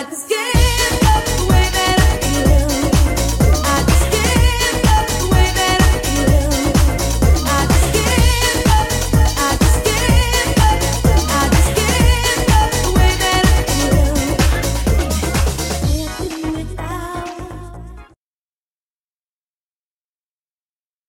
God's